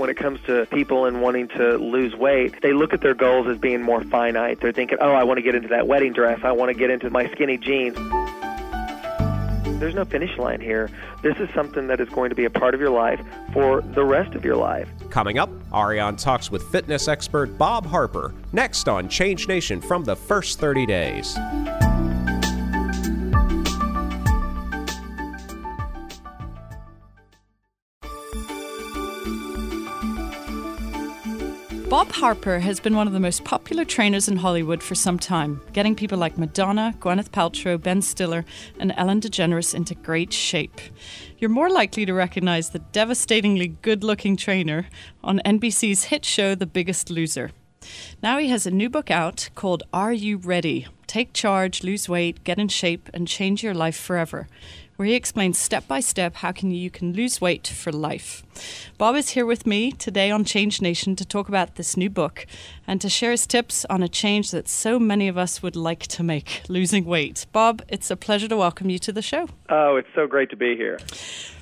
when it comes to people and wanting to lose weight, they look at their goals as being more finite. They're thinking, oh, I want to get into that wedding dress. I want to get into my skinny jeans. There's no finish line here. This is something that is going to be a part of your life for the rest of your life. Coming up, Ariane talks with fitness expert Bob Harper next on Change Nation from the first 30 days. Bob Harper has been one of the most popular trainers in Hollywood for some time, getting people like Madonna, Gwyneth Paltrow, Ben Stiller, and Ellen DeGeneres into great shape. You're more likely to recognize the devastatingly good looking trainer on NBC's hit show The Biggest Loser. Now he has a new book out called Are You Ready? Take Charge, Lose Weight, Get in Shape, and Change Your Life Forever where he explains step by step how can you can lose weight for life. Bob is here with me today on Change Nation to talk about this new book and to share his tips on a change that so many of us would like to make, losing weight. Bob, it's a pleasure to welcome you to the show. Oh, it's so great to be here.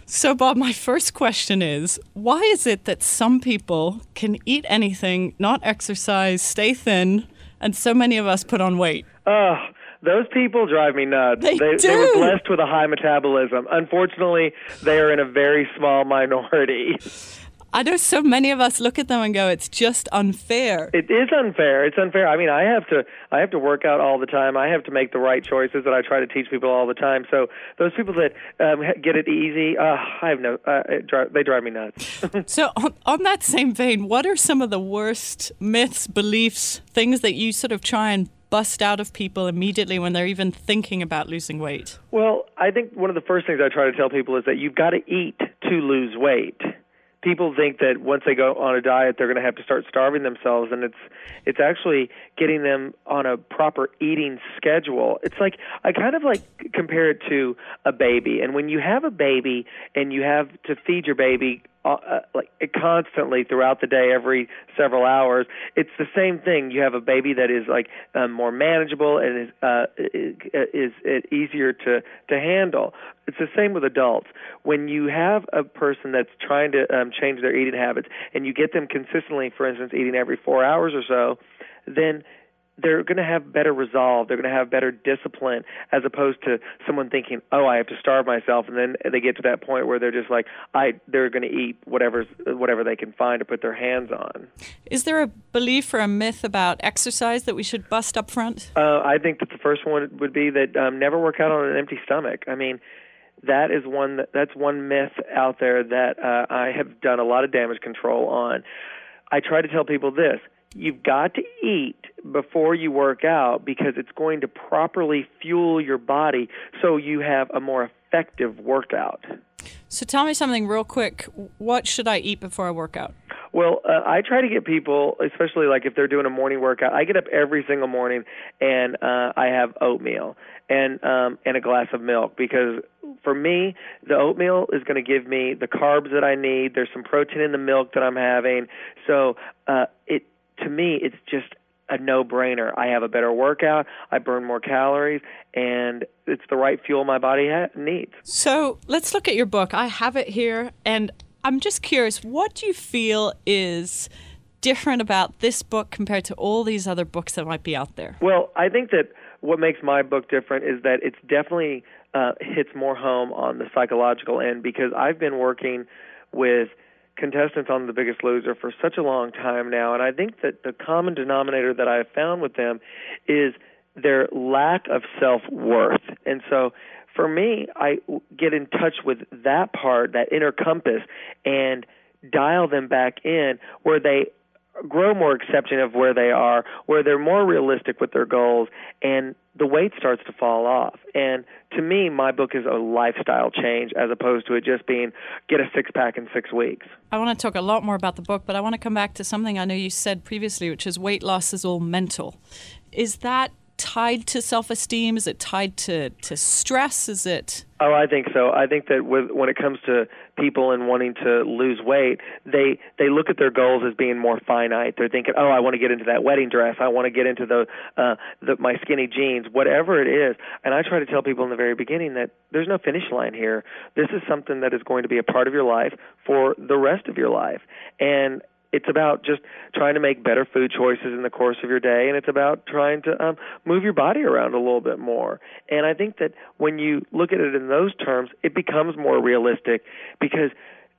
So, Bob, my first question is why is it that some people can eat anything, not exercise, stay thin, and so many of us put on weight? Oh, those people drive me nuts. They, they, do. they were blessed with a high metabolism. Unfortunately, they are in a very small minority. I know so many of us look at them and go, "It's just unfair." It is unfair. It's unfair. I mean, I have to I have to work out all the time. I have to make the right choices that I try to teach people all the time. So those people that um, get it easy, uh, I have no. Uh, dri- they drive me nuts. so on, on that same vein, what are some of the worst myths, beliefs, things that you sort of try and bust out of people immediately when they're even thinking about losing weight? Well, I think one of the first things I try to tell people is that you've got to eat to lose weight. People think that once they go on a diet, they're going to have to start starving themselves, and it's it's actually getting them on a proper eating schedule. It's like I kind of like compare it to a baby, and when you have a baby and you have to feed your baby uh, uh, like constantly throughout the day, every several hours. It's the same thing. You have a baby that is like um, more manageable and is uh, is, is easier to to handle. It's the same with adults. When you have a person that's trying to um, change their eating habits, and you get them consistently, for instance, eating every four hours or so, then they're going to have better resolve. They're going to have better discipline as opposed to someone thinking, "Oh, I have to starve myself," and then they get to that point where they're just like, "I they're going to eat whatever whatever they can find to put their hands on." Is there a belief or a myth about exercise that we should bust up front? Uh, I think that the first one would be that um, never work out on an empty stomach. I mean. That is one that, that's one myth out there that uh, I have done a lot of damage control on. I try to tell people this: you've got to eat before you work out because it's going to properly fuel your body so you have a more effective workout. So tell me something real quick. What should I eat before I work out? Well, uh, I try to get people, especially like if they're doing a morning workout. I get up every single morning and uh, I have oatmeal and um, and a glass of milk because for me, the oatmeal is going to give me the carbs that I need. There's some protein in the milk that I'm having, so uh, it to me, it's just a no-brainer. I have a better workout, I burn more calories, and it's the right fuel my body ha- needs. So let's look at your book. I have it here, and I'm just curious, what do you feel is different about this book compared to all these other books that might be out there? Well, I think that what makes my book different is that it's definitely uh, hits more home on the psychological end because I've been working with – contestants on The Biggest Loser for such a long time now, and I think that the common denominator that I have found with them is their lack of self worth. And so for me, I get in touch with that part, that inner compass, and dial them back in where they grow more accepting of where they are, where they're more realistic with their goals, and the weight starts to fall off. And to me, my book is a lifestyle change as opposed to it just being get a six pack in six weeks. I want to talk a lot more about the book, but I want to come back to something I know you said previously, which is weight loss is all mental. Is that tied to self esteem? Is it tied to, to stress? Is it? Oh, I think so. I think that with, when it comes to people and wanting to lose weight, they they look at their goals as being more finite. They're thinking, "Oh, I want to get into that wedding dress. I want to get into the uh the my skinny jeans, whatever it is." And I try to tell people in the very beginning that there's no finish line here. This is something that is going to be a part of your life for the rest of your life. And it's about just trying to make better food choices in the course of your day and it's about trying to um move your body around a little bit more. And i think that when you look at it in those terms it becomes more realistic because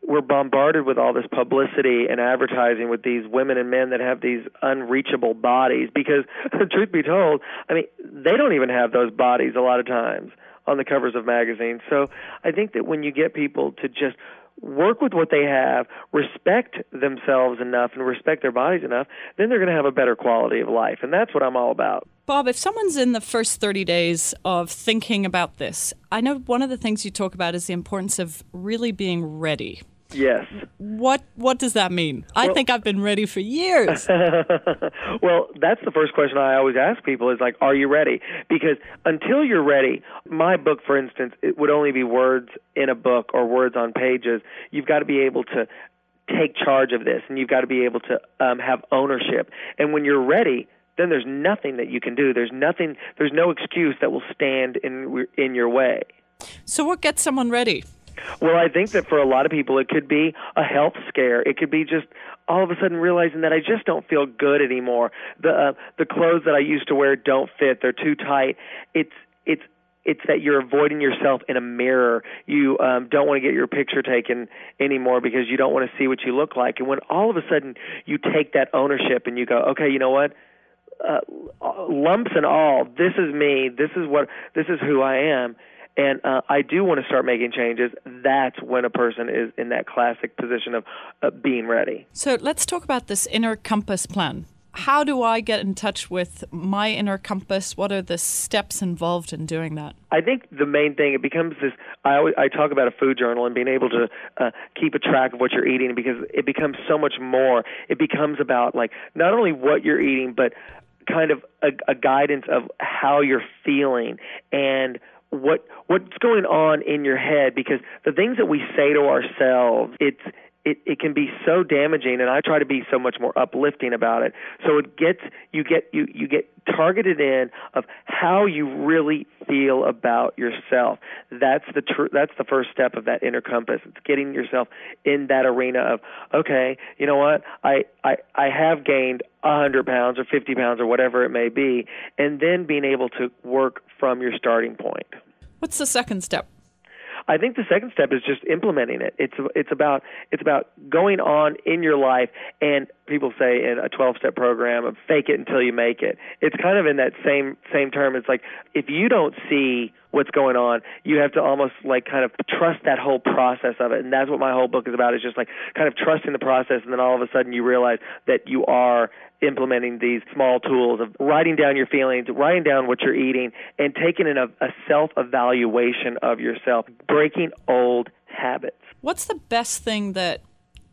we're bombarded with all this publicity and advertising with these women and men that have these unreachable bodies because truth be told i mean they don't even have those bodies a lot of times on the covers of magazines. So i think that when you get people to just work with what they have, respect themselves enough and respect their bodies enough, then they're going to have a better quality of life. And that's what I'm all about. Bob, if someone's in the first 30 days of thinking about this, I know one of the things you talk about is the importance of really being ready. Yes. What what does that mean? I Well- think I've been ready for years. well, that's the first question I always ask people is like, are you ready? Because until you're ready, my book, for instance, it would only be words in a book or words on pages. You've got to be able to take charge of this, and you've got to be able to um, have ownership. And when you're ready, then there's nothing that you can do. There's nothing. There's no excuse that will stand in in your way. so what gets someone ready? Well, I think that for a lot of people, it could be a health scare. It could be just all of a sudden realizing that I just don't feel good anymore. The uh, the clothes that I used to wear don't fit. They're too tight. It's it's it's that you're avoiding yourself in a mirror. You um, don't want to get your picture taken anymore because you don't want to see what you look like. And when all of a sudden you take that ownership and you go, okay, you know what? uh, lumps and all, this is me. This is what. This is who I am. And uh, I do want to start making changes. That's when a person is in that classic position of uh, being ready. So let's talk about this inner compass plan. How do I get in touch with my inner compass? What are the steps involved in doing that? I think the main thing it becomes this. I always, I talk about a food journal and being able to uh, keep a track of what you're eating because it becomes so much more. It becomes about like not only what you're eating, but kind of a, a guidance of how you're feeling and what what's going on in your head? Because the things that we say to ourselves it's it, it can be so damaging and I try to be so much more uplifting about it. So it gets you get you you get targeted in of how you really feel about yourself. That's the tr- that's the first step of that inner compass. It's getting yourself in that arena of okay, you know what? I I I have gained a hundred pounds or fifty pounds or whatever it may be, and then being able to work from your starting point. What's the second step? I think the second step is just implementing it. It's it's about it's about going on in your life and people say in a 12 step program of fake it until you make it. It's kind of in that same same term. It's like if you don't see what's going on, you have to almost like kind of trust that whole process of it. And that's what my whole book is about is just like kind of trusting the process and then all of a sudden you realize that you are implementing these small tools of writing down your feelings, writing down what you're eating, and taking in a, a self evaluation of yourself, breaking old habits. What's the best thing that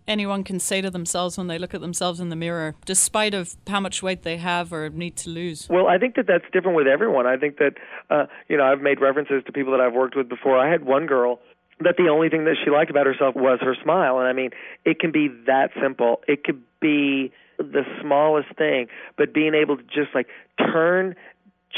anyone can say to themselves when they look at themselves in the mirror, despite of how much weight they have or need to lose? Well, I think that that's different with everyone. I think that uh, you know I've made references to people that I've worked with before. I had one girl that the only thing that she liked about herself was her smile, and I mean it can be that simple. It could be the smallest thing, but being able to just like turn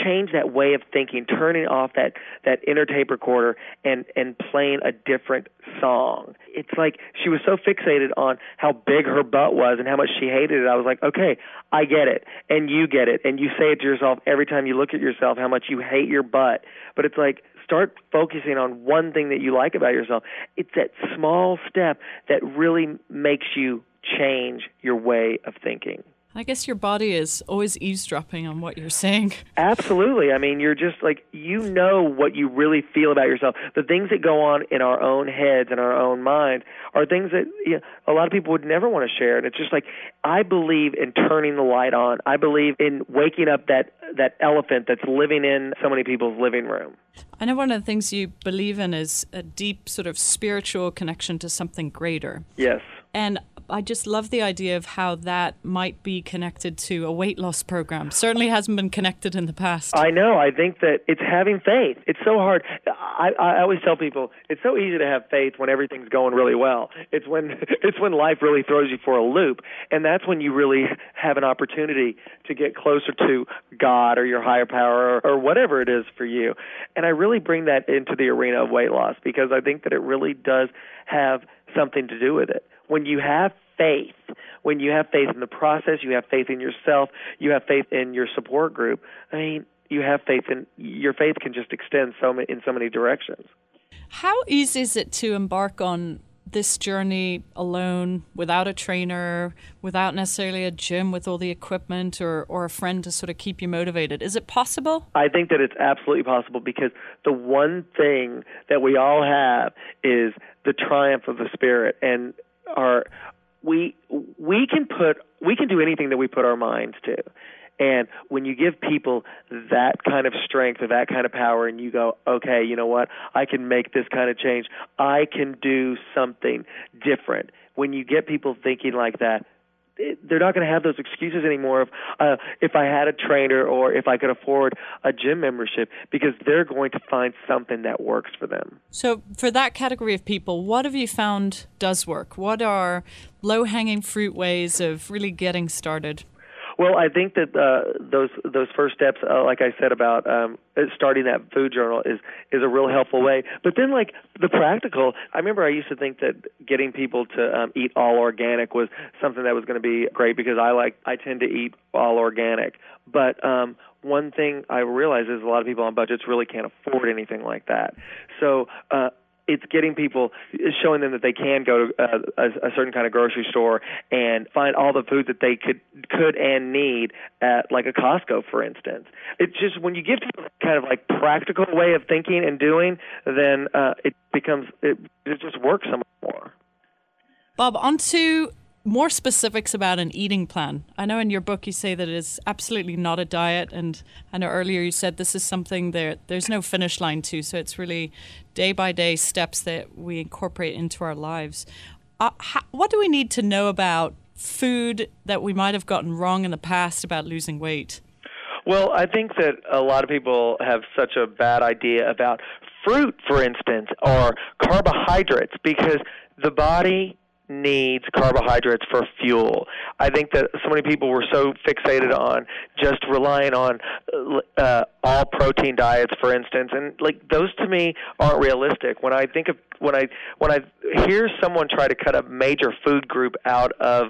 change that way of thinking, turning off that that inner tape recorder and and playing a different song. It's like she was so fixated on how big her butt was and how much she hated it. I was like, okay, I get it, and you get it, and you say it to yourself every time you look at yourself how much you hate your butt. But it's like start focusing on one thing that you like about yourself. It's that small step that really makes you change your way of thinking. I guess your body is always eavesdropping on what you're saying. Absolutely. I mean, you're just like you know what you really feel about yourself. The things that go on in our own heads and our own minds are things that you know, a lot of people would never want to share. And it's just like I believe in turning the light on. I believe in waking up that that elephant that's living in so many people's living room. I know one of the things you believe in is a deep sort of spiritual connection to something greater. Yes. And I just love the idea of how that might be connected to a weight loss program. Certainly hasn't been connected in the past. I know. I think that it's having faith. It's so hard. I, I always tell people it's so easy to have faith when everything's going really well. It's when it's when life really throws you for a loop, and that's when you really have an opportunity to get closer to God or your higher power or, or whatever it is for you. And I really bring that into the arena of weight loss because I think that it really does have something to do with it. When you have faith, when you have faith in the process, you have faith in yourself, you have faith in your support group. I mean, you have faith in your faith can just extend so many, in so many directions. How easy is it to embark on this journey alone without a trainer, without necessarily a gym with all the equipment or, or a friend to sort of keep you motivated? Is it possible? I think that it's absolutely possible because the one thing that we all have is the triumph of the spirit and our we we can put we can do anything that we put our minds to. And when you give people that kind of strength or that kind of power, and you go, okay, you know what? I can make this kind of change. I can do something different. When you get people thinking like that, they're not going to have those excuses anymore of uh, if I had a trainer or if I could afford a gym membership because they're going to find something that works for them. So, for that category of people, what have you found does work? What are low hanging fruit ways of really getting started? Well, I think that uh, those those first steps, uh, like I said about um, starting that food journal, is is a real helpful way. But then, like the practical, I remember I used to think that getting people to um, eat all organic was something that was going to be great because I like I tend to eat all organic. But um, one thing I realize is a lot of people on budgets really can't afford anything like that. So uh, it's getting people, showing them that they can go to uh, a, a certain kind of grocery store and find all the food that they could could and need at like a Costco, for instance. It's just when you give people kind of like practical way of thinking and doing, then uh, it becomes it, it just works so much more. Bob, onto more specifics about an eating plan. I know in your book you say that it is absolutely not a diet, and I know earlier you said this is something that there's no finish line to, so it's really day by day steps that we incorporate into our lives. Uh, how, what do we need to know about food that we might have gotten wrong in the past about losing weight? Well, I think that a lot of people have such a bad idea about fruit, for instance, or carbohydrates, because the body needs carbohydrates for fuel. I think that so many people were so fixated on just relying on uh, all protein diets, for instance, and like those to me aren't realistic. When I think of when I when I hear someone try to cut a major food group out of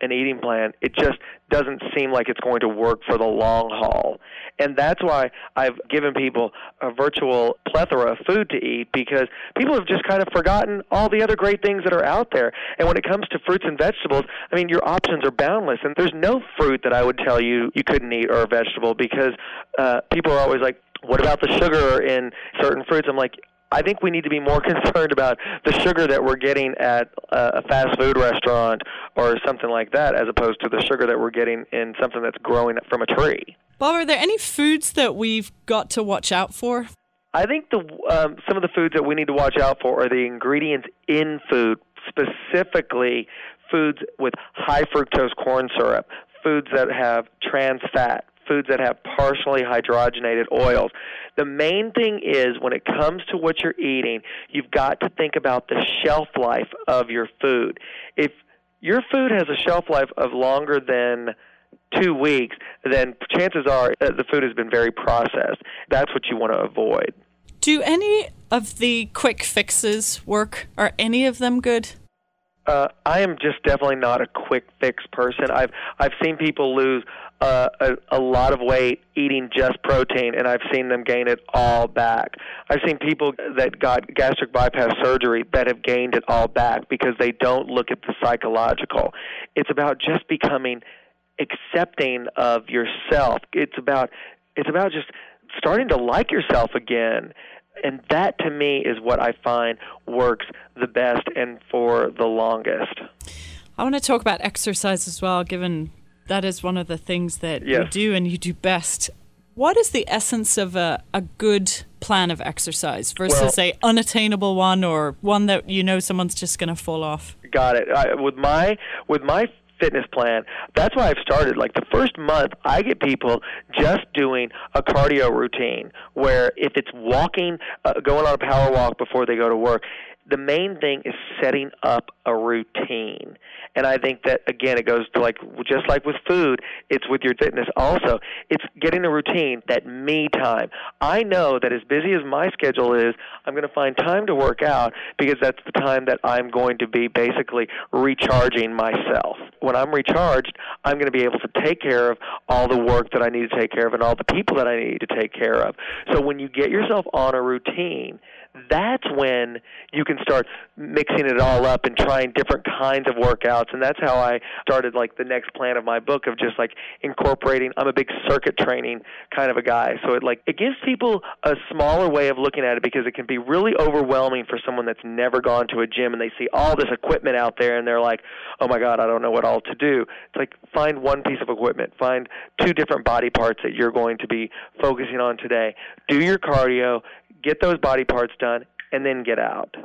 an eating plan, it just doesn't seem like it's going to work for the long haul. And that's why I've given people a virtual plethora of food to eat because people have just kind of forgotten all the other great things that are out there. And when it comes to fruits and vegetables, I mean, your options are boundless. And there's no fruit that I would tell you you couldn't eat or a vegetable because uh, people are always like, what about the sugar in certain fruits? I'm like, I think we need to be more concerned about the sugar that we're getting at a fast food restaurant or something like that, as opposed to the sugar that we're getting in something that's growing from a tree. Bob, are there any foods that we've got to watch out for? I think the um, some of the foods that we need to watch out for are the ingredients in food, specifically foods with high fructose corn syrup, foods that have trans fat, foods that have partially hydrogenated oils. The main thing is when it comes to what you're eating, you've got to think about the shelf life of your food. If your food has a shelf life of longer than two weeks, then chances are the food has been very processed. That's what you want to avoid. Do any of the quick fixes work? Are any of them good? Uh, I am just definitely not a quick fix person. I've I've seen people lose uh, a, a lot of weight eating just protein, and I've seen them gain it all back. I've seen people that got gastric bypass surgery that have gained it all back because they don't look at the psychological. It's about just becoming accepting of yourself. It's about it's about just starting to like yourself again. And that to me is what I find works the best and for the longest. I want to talk about exercise as well, given that is one of the things that yes. you do and you do best. What is the essence of a, a good plan of exercise versus Well- a unattainable one or one that you know someone's just going to fall off? Got it. I, with my with my fitness plan, that's why I've started. Like the first month, I get people just doing a cardio routine where if it's walking, uh, going on a power walk before they go to work, the main thing is setting up a routine. And I think that again, it goes to like just like with food, it's with your fitness also. It's getting a routine, that me time. I know that as busy as my schedule is, I'm going to find time to work out because that's the time that I'm going to be basically recharging myself. When I'm recharged, I'm going to be able to take care of all the work that I need to take care of and all the people that I need to take care of. So when you get yourself on a routine, that's when you can start mixing it all up and trying different kinds of workouts. And that's how I started like the next plan of my book of just like incorporating I'm a big circuit training kind of a guy. So it like it gives people a smaller way of looking at it because it can be really overwhelming for someone that's never gone to a gym and they see all this equipment out there and they're like oh my god I don't know what all to do. It's like find one piece of equipment. Find two different body parts that you're going to be focusing on today. Do your cardio get those body parts done, and then get out.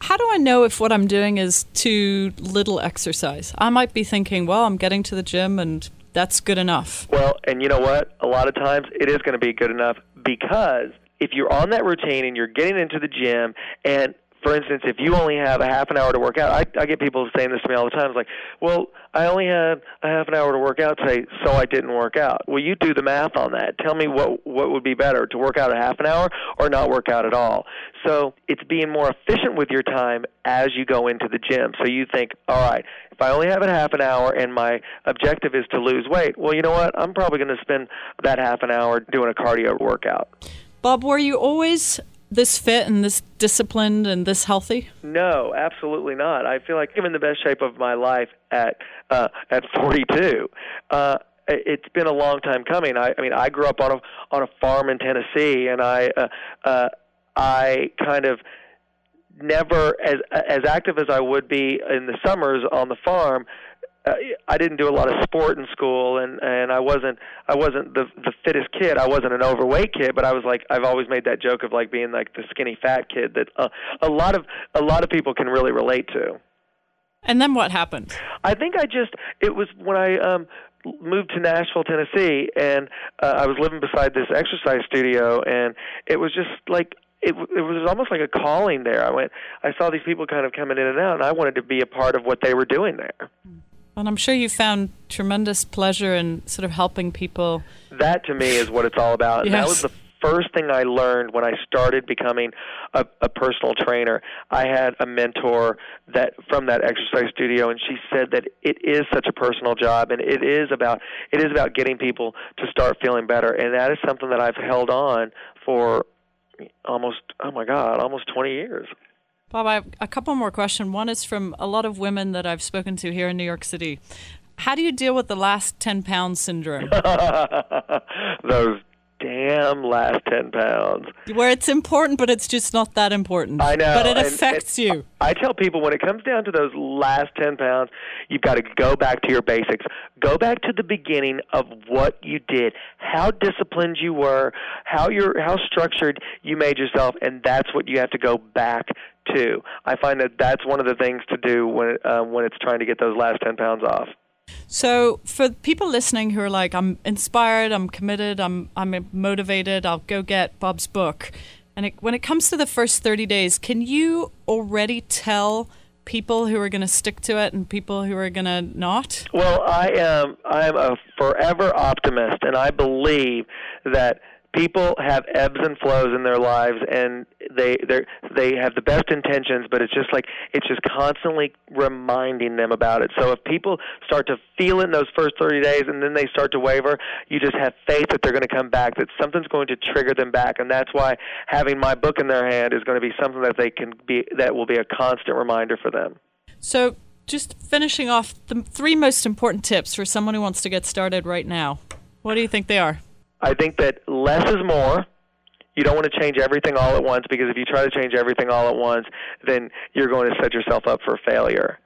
How do I know if what I'm doing is too little exercise? I might be thinking, well, I'm getting to the gym and that's good enough. Well, and you know what? A lot of times it is going to be good enough because if you're on that routine and you're getting into the gym and for instance, if you only have a half an hour to work out, I, I get people saying this to me all the time. It's like, well, I only had a half an hour to work out today, so I didn't work out. Well, you do the math on that. Tell me what what would be better to work out a half an hour or not work out at all. So it's being more efficient with your time as you go into the gym. So you think, all right, if I only have a half an hour and my objective is to lose weight, well, you know what? I'm probably going to spend that half an hour doing a cardio workout. Bob, were you always this fit and this disciplined and this healthy? No, absolutely not. I feel like I'm in the best shape of my life at uh, at 42. Uh, it's been a long time coming. I, I mean, I grew up on a on a farm in Tennessee, and I uh, uh, I kind of never as as active as I would be in the summers on the farm. Uh, I didn't do a lot of sport in school, and and I wasn't I wasn't the the fittest kid. I wasn't an overweight kid, but I was like I've always made that joke of like being like the skinny fat kid that uh, a lot of a lot of people can really relate to. And then what happened? I think I just it was when I um moved to Nashville, Tennessee, and uh, I was living beside this exercise studio, and it was just like it, it was almost like a calling there. I went, I saw these people kind of coming in and out, and I wanted to be a part of what they were doing there. And I'm sure you found tremendous pleasure in sort of helping people. That to me is what it's all about. And that was the first thing I learned when I started becoming a, a personal trainer. I had a mentor that from that exercise studio, and she said that it is such a personal job, and it is about it is about getting people to start feeling better, and that is something that I've held on for almost oh my god, almost 20 years. Bob, I have a couple more questions. One is from a lot of women that I've spoken to here in New York City. How do you deal with the last 10 pound syndrome? Those damn last 10 pounds. Where it's important, but it's just not that important. I know, But it and- affects and you. I tell people when it comes down to those last 10 pounds, you've got to go back to your basics. Go back to the beginning of what you did, how disciplined you were, how you're, how structured you made yourself, and that's what you have to go back to. I find that that's one of the things to do when uh, when it's trying to get those last 10 pounds off. So, for people listening who are like, I'm inspired, I'm committed, I'm I'm motivated, I'll go get Bob's book. And it, when it comes to the first 30 days, can you already tell people who are going to stick to it and people who are going to not? Well, I am I'm a forever optimist, and I believe that people have ebbs and flows in their lives, and they they they have the best intentions, but it's just like it's just constantly reminding them about it. So if people start to feel it in those first 30 days, and then they start to waver, you just have faith that they're going to come back, that something's going to trigger them back, and that's why having my book in their hand is going to be something that they can be that will be a constant reminder for them. So, just finishing off the three most important tips for someone who wants to get started right now. What do you think they are? I think that less is more. You don't want to change everything all at once because if you try to change everything all at once, then you're going to set yourself up for failure.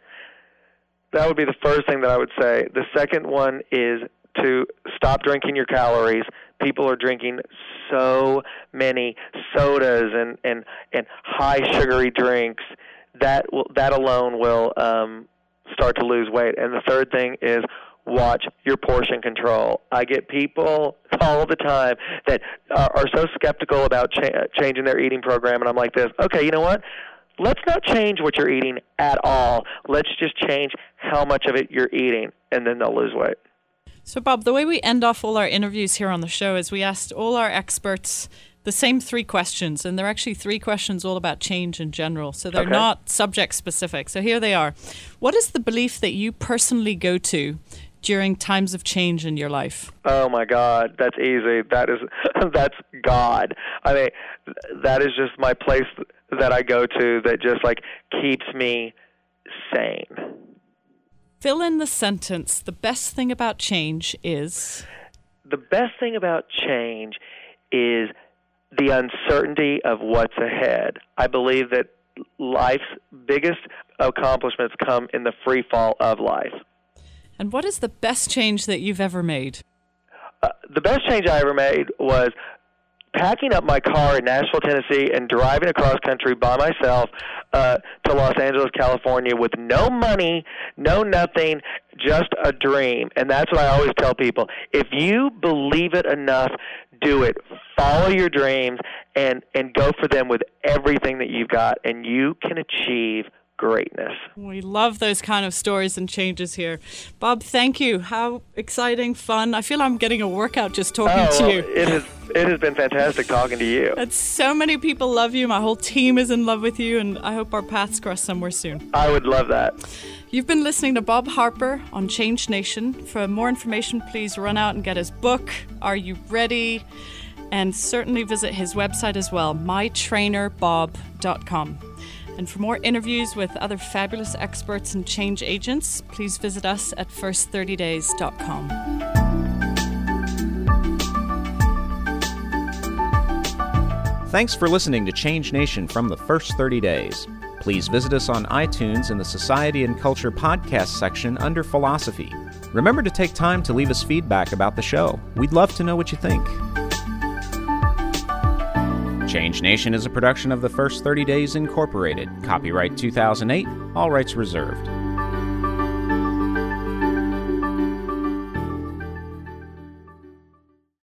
That would be the first thing that I would say. The second one is to stop drinking your calories people are drinking so many sodas and and and high sugary drinks that will that alone will um start to lose weight and the third thing is watch your portion control. I get people all the time that are, are so skeptical about cha- changing their eating program, and I'm like this. Okay, you know what? Let's not change what you're eating at all. Let's just change how much of it you're eating, and then they'll lose weight. So, Bob, the way we end off all our interviews here on the show is we asked all our experts the same three questions, and they're actually three questions all about change in general. So they're Okay. not subject specific. So here they are. What is the belief that you personally go to during times of change in your life? Oh my God, that's easy. That is that's God. I mean, that is just my place that I go to that just like keeps me sane. Fill in the sentence. The best thing about change is. the best thing about change is the uncertainty of what's ahead. I believe that life's biggest accomplishments come in the free fall of life. And what is the best change that you've ever made? Uh, the best change I ever made was packing up my car in Nashville, Tennessee, and driving across country by myself uh, to Los Angeles, California, with no money, no nothing, just a dream. And that's what I always tell people: if you believe it enough, do it. Follow your dreams and and go for them with everything that you've got, and you can achieve greatness. We love those kind of stories and changes here. Bob, thank you. How exciting, fun. I feel I'm getting a workout just talking Oh, to well, you. it has it has been fantastic talking to you. And so many people love you. My whole team is in love with you, and I hope our paths cross somewhere soon. I would love that. You've been listening to Bob Harper on Change Nation. For more information, please run out and get his book, Are You Ready? And certainly visit his website as well, mytrainerbob.com. And for more interviews with other fabulous experts and change agents, please visit us at first30days.com. Thanks for listening to Change Nation from the first 30 days. Please visit us on iTunes in the Society and Culture podcast section under Philosophy. Remember to take time to leave us feedback about the show. We'd love to know what you think. Change Nation is a production of the First 30 Days Incorporated. Copyright 2008, all rights reserved.